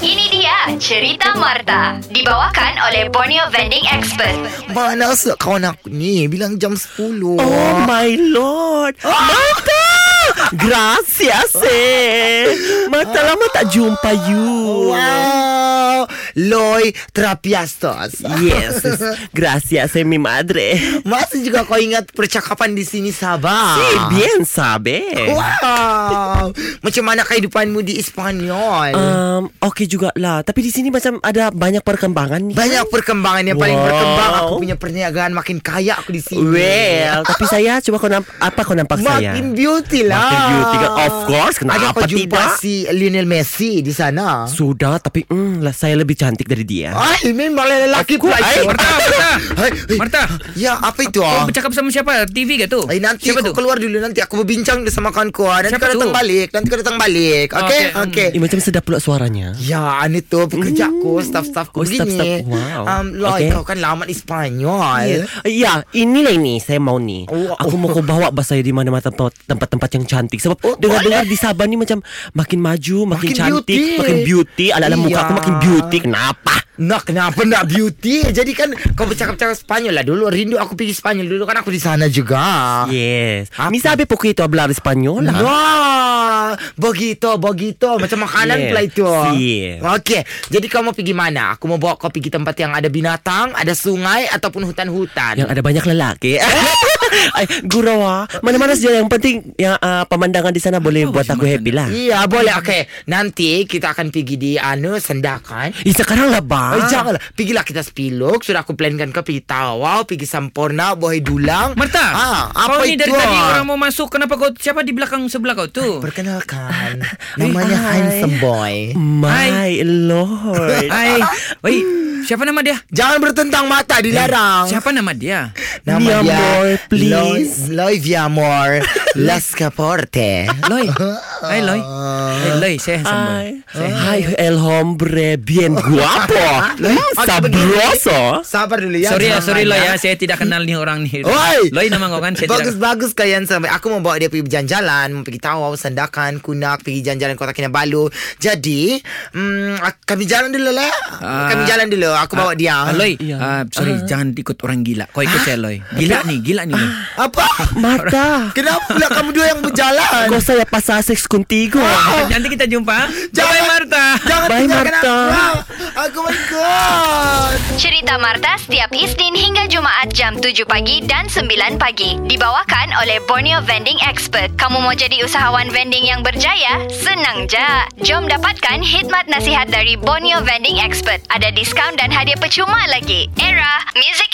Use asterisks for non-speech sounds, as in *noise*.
Ini dia cerita Marta. Dibawakan oleh Borneo Vending Expert. Mana asal kawan aku ni Bilang jam 10 Oh my lord. Mata Gracias eh. Mata lama tak jumpa you. Wow Loy Trapiastos. Yes. *laughs* Gracias eh mi madre. Masih juga kau ingat percakapan di sini Sabah? Si bien sabe. Wow. Macam mana kehidupanmu di Espanyol? Um, Okey jugalah Tapi di sini macam ada banyak perkembangan Banyak perkembangan. Yang paling Wow. berkembang Aku punya perniagaan makin kaya aku di sini. Well Tapi saya Cuba kau nampak Apa kau nampak saya? Makin beauty lah. Makin beauty kan Of course Ada Kenapa kau jumpa tidak si Lionel Messi di sana? Sudah Tapi mm, lah, Saya lebih cantik dari dia Ay, memang lelaki Aku- pula itu. Marta, *laughs* Marta. Hai. Marta. Ya, apa itu? Kau ah? bercakap sama siapa? TV ke tu? Ay, nanti Siapa kau tu? keluar dulu Nanti aku berbincang sama kawan kau Nanti Siapa kau datang tu? balik Nanti kau datang balik Oh, Okey? okey. Okey Eh, macam sedap pula suaranya Ya, ini tu pekerjaku, staff-staffku Oh, begini. staff-staff. Wow. Um, Loy, Okey. kau kan lama di Spanyol. Ya, ya, inilah ini saya mau ni. Oh, Aku oh. mau kau bawa bas saya di mana-mana tempat- tempat-tempat yang cantik. Sebab Oh, dengar-dengar di Sabah ni macam makin maju, makin, Makin cantik, beauty. makin beauty. Ala-ala muka Iya. aku makin beauty. Kenapa? Nak kenapa nak beauty? Jadi kan kau bercakap-cakap Spanyol lah dulu. Rindu aku pergi Spanyol dulu kan aku di sana juga. Yes. Apa? Mi sabe poquito hablar español. ah? Begitu, begitu. Macam makanan Yeah, pula itu. yeah. Okey, jadi kau mau pergi mana? Aku mau bawa kau pergi tempat yang ada binatang, ada sungai ataupun hutan-hutan. Yang ada banyak lelaki. *laughs* Ay, gurawa. Mana-mana saja yang penting yang uh, pemandangan di sana boleh buat aku happy lah. Iya, boleh. Okey, nanti kita akan pergi di anu Sendakan. Eh, sekarang lah bang. Eh, janganlah. Pergilah kita sepiluk. Sudah aku plankan kau pergi Tawau, pergi Sampurna, Bohai Dulang. Marta, Ah, kau apa ni itu? dari tadi orang mau masuk. Kenapa kau siapa di belakang sebelah kau tu? Perkenalkan, *laughs* namanya Hai. Handsome Boy. My lord. *laughs* Hai, woi, siapa nama dia? Jangan bertentang mata, dilarang. Siapa nama dia? Nama Mi dia amor, please. Loy, Loy vi amor Las Caporte Loy. *laughs* Hai Loy. Hai Loy, saya handsome. Ay, ay, el hombre bien guapo. *laughs* Sabroso. Sabar dulu ya Sorry ya, sorry Loy ya. ya. Saya tidak kenal ni orang ni. *laughs* Oi. Loy nama kau kan? Bagus-bagus kalian sampai Aku mau bawa dia pergi berjalan-jalan Mau pergi Tawau, Sandakan, Kunak Pergi jalan-jalan Kota Kinabalu Jadi ak- Kami jalan dulu lah Ah. Kami jalan dulu Aku bawa dia Ah, Loy, Ya. ah, sorry, jangan ikut orang gila. Kau ikut saya, Loy. Gila ni, gila ni. Apa? Mata. *laughs* Kenapa pula kamu dua yang berjalan? Kau saya pasal seks contigo. *laughs* Nanti kita jumpa. Jangan- Bye, Marta. Jangan Bye, Marta. aku Aku my god Cerita Marta setiap Isnin hingga Jumaat jam 7 pagi dan 9 pagi. Dibawakan oleh Borneo Vending Expert. Kamu mau jadi usahawan vending yang berjaya? Senang je. Jom dapatkan khidmat nasihat dari Borneo Vending Expert. Ada diskaun dan hadiah percuma lagi. Era, music